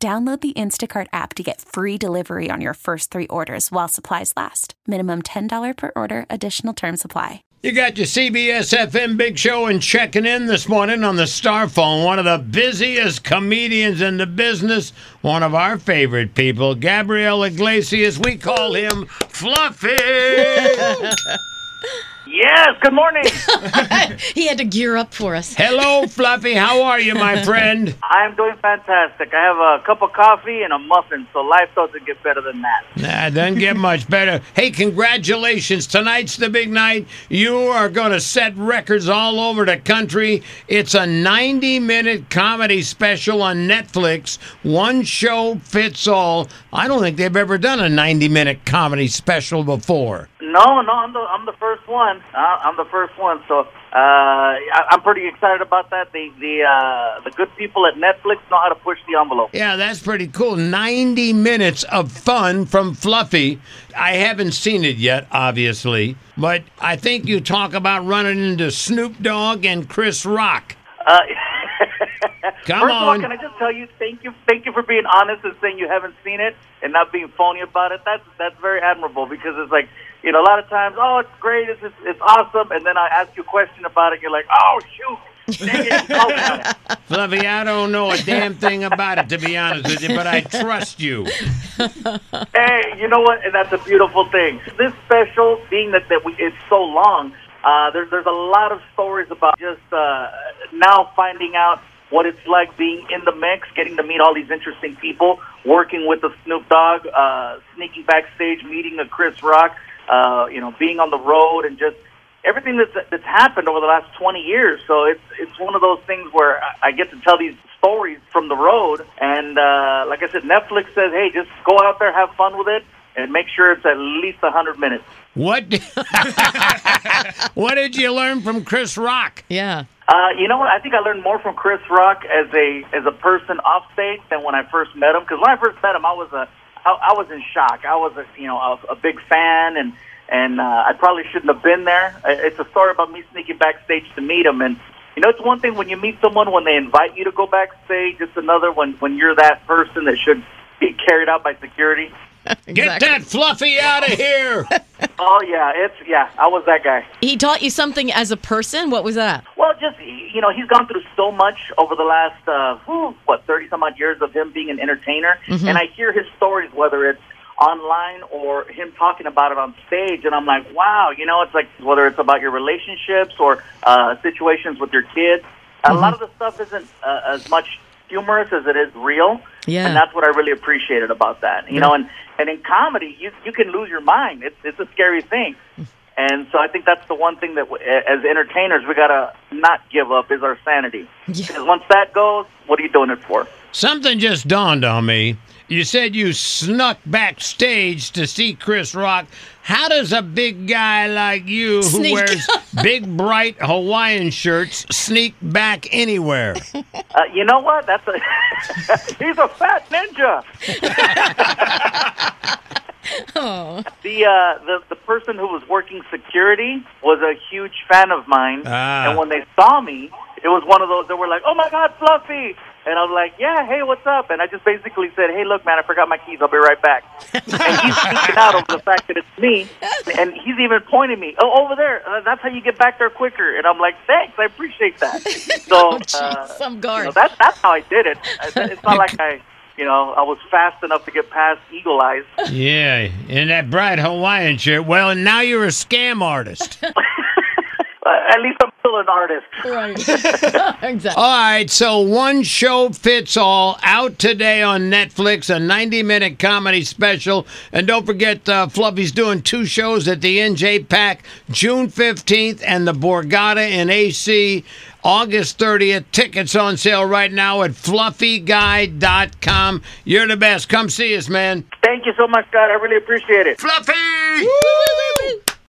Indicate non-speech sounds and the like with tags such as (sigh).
Download the Instacart app to get free delivery on your first three orders while supplies last. Minimum $10 per order, additional term supply. You got your CBS FM Big Show and checking in this morning on the Star Phone. One of the busiest comedians in the business, one of our favorite people, Gabriel Iglesias. We call him Fluffy. (laughs) Yes, good morning. (laughs) he had to gear up for us. Hello, Fluffy. How are you, my friend? I'm doing fantastic. I have a cup of coffee and a muffin, so life doesn't get better than that. Nah, doesn't get much better. Hey, congratulations. Tonight's the big night. You are going to set records all over the country. It's a 90 minute comedy special on Netflix. One show fits all. I don't think they've ever done a 90 minute comedy special before. No, no, I'm the I'm the first one. Uh, I'm the first one, so uh, I, I'm pretty excited about that. The the uh, the good people at Netflix know how to push the envelope. Yeah, that's pretty cool. 90 minutes of fun from Fluffy. I haven't seen it yet, obviously, but I think you talk about running into Snoop Dogg and Chris Rock. Uh, (laughs) Come First of all, can I just tell you, thank you, thank you for being honest and saying you haven't seen it and not being phony about it. That's that's very admirable because it's like you know a lot of times, oh, it's great, it's it's, it's awesome, and then I ask you a question about it, and you're like, oh shoot, dang it, you called me on it. (laughs) Fluffy, I don't know a damn thing about it, to be honest with you, but I trust you. Hey, you know what? And that's a beautiful thing. This special, being that, that we, it's so long, uh, there's there's a lot of stories about just uh, now finding out what it's like being in the mix, getting to meet all these interesting people, working with the Snoop Dogg, uh, sneaking backstage, meeting a Chris Rock, uh, you know, being on the road, and just everything that's that's happened over the last 20 years. So it's it's one of those things where I, I get to tell these stories from the road, and uh, like I said, Netflix says, hey, just go out there, have fun with it, and make sure it's at least 100 minutes. What? (laughs) what did you learn from Chris Rock? Yeah. Uh, you know what? I think I learned more from Chris Rock as a as a person off stage than when I first met him. Because when I first met him, I was a I, I was in shock. I was a you know a, a big fan, and and uh, I probably shouldn't have been there. It's a story about me sneaking backstage to meet him, and you know it's one thing when you meet someone when they invite you to go backstage. It's another when when you're that person that should be carried out by security. (laughs) Get that Fluffy out of (laughs) here! Oh yeah, it's yeah. I was that guy. He taught you something as a person. What was that? Well, just you know, he's gone through so much over the last uh, whew, what thirty some odd years of him being an entertainer, and I hear his stories, whether it's online or him talking about it on stage, and I'm like, wow, you know, it's like whether it's about your relationships or uh, situations with your kids. A lot of the stuff isn't uh, as much humorous as it is real, Yeah. and that's what I really appreciated about that. You know, and and in comedy, you you can lose your mind. It's it's a scary thing. Hmm. And so I think that's the one thing that, w- as entertainers, we gotta not give up is our sanity. Because once that goes, what are you doing it for? Something just dawned on me. You said you snuck backstage to see Chris Rock. How does a big guy like you who Sneak. wears (laughs) big bright Hawaiian shirts sneak back anywhere? Uh, you know what? That's a (laughs) he's a fat ninja. (laughs) Oh. The uh, the the person who was working security was a huge fan of mine, Ah. and when they saw me, it was one of those that were like, "Oh my God, Fluffy!" And I was like, "Yeah, hey, what's up?" And I just basically said, "Hey, look, man, I forgot my keys. I'll be right back." (laughs) and he's freaking out over the fact that it's me, and he's even pointing me, "Oh, over there. Uh, that's how you get back there quicker." And I'm like, "Thanks, I appreciate that." (laughs) So uh, jeez, some you guard. know, that, that's how I did it. (laughs) It's not like I. You know, I was fast enough to get past Eagle Eyes. Yeah, in that bright Hawaiian shirt. Well, now you're a scam artist. Uh, at least I'm still an artist. Right. (laughs) (laughs) exactly. All right, so one show fits all out today on Netflix, a 90 minute comedy special. And don't forget, uh, Fluffy's doing two shows at the NJ PAC June 15th and the Borgata in AC August 30th. Tickets on sale right now at fluffyguy.com. You're the best. Come see us, man. Thank you so much, God. I really appreciate it. Fluffy!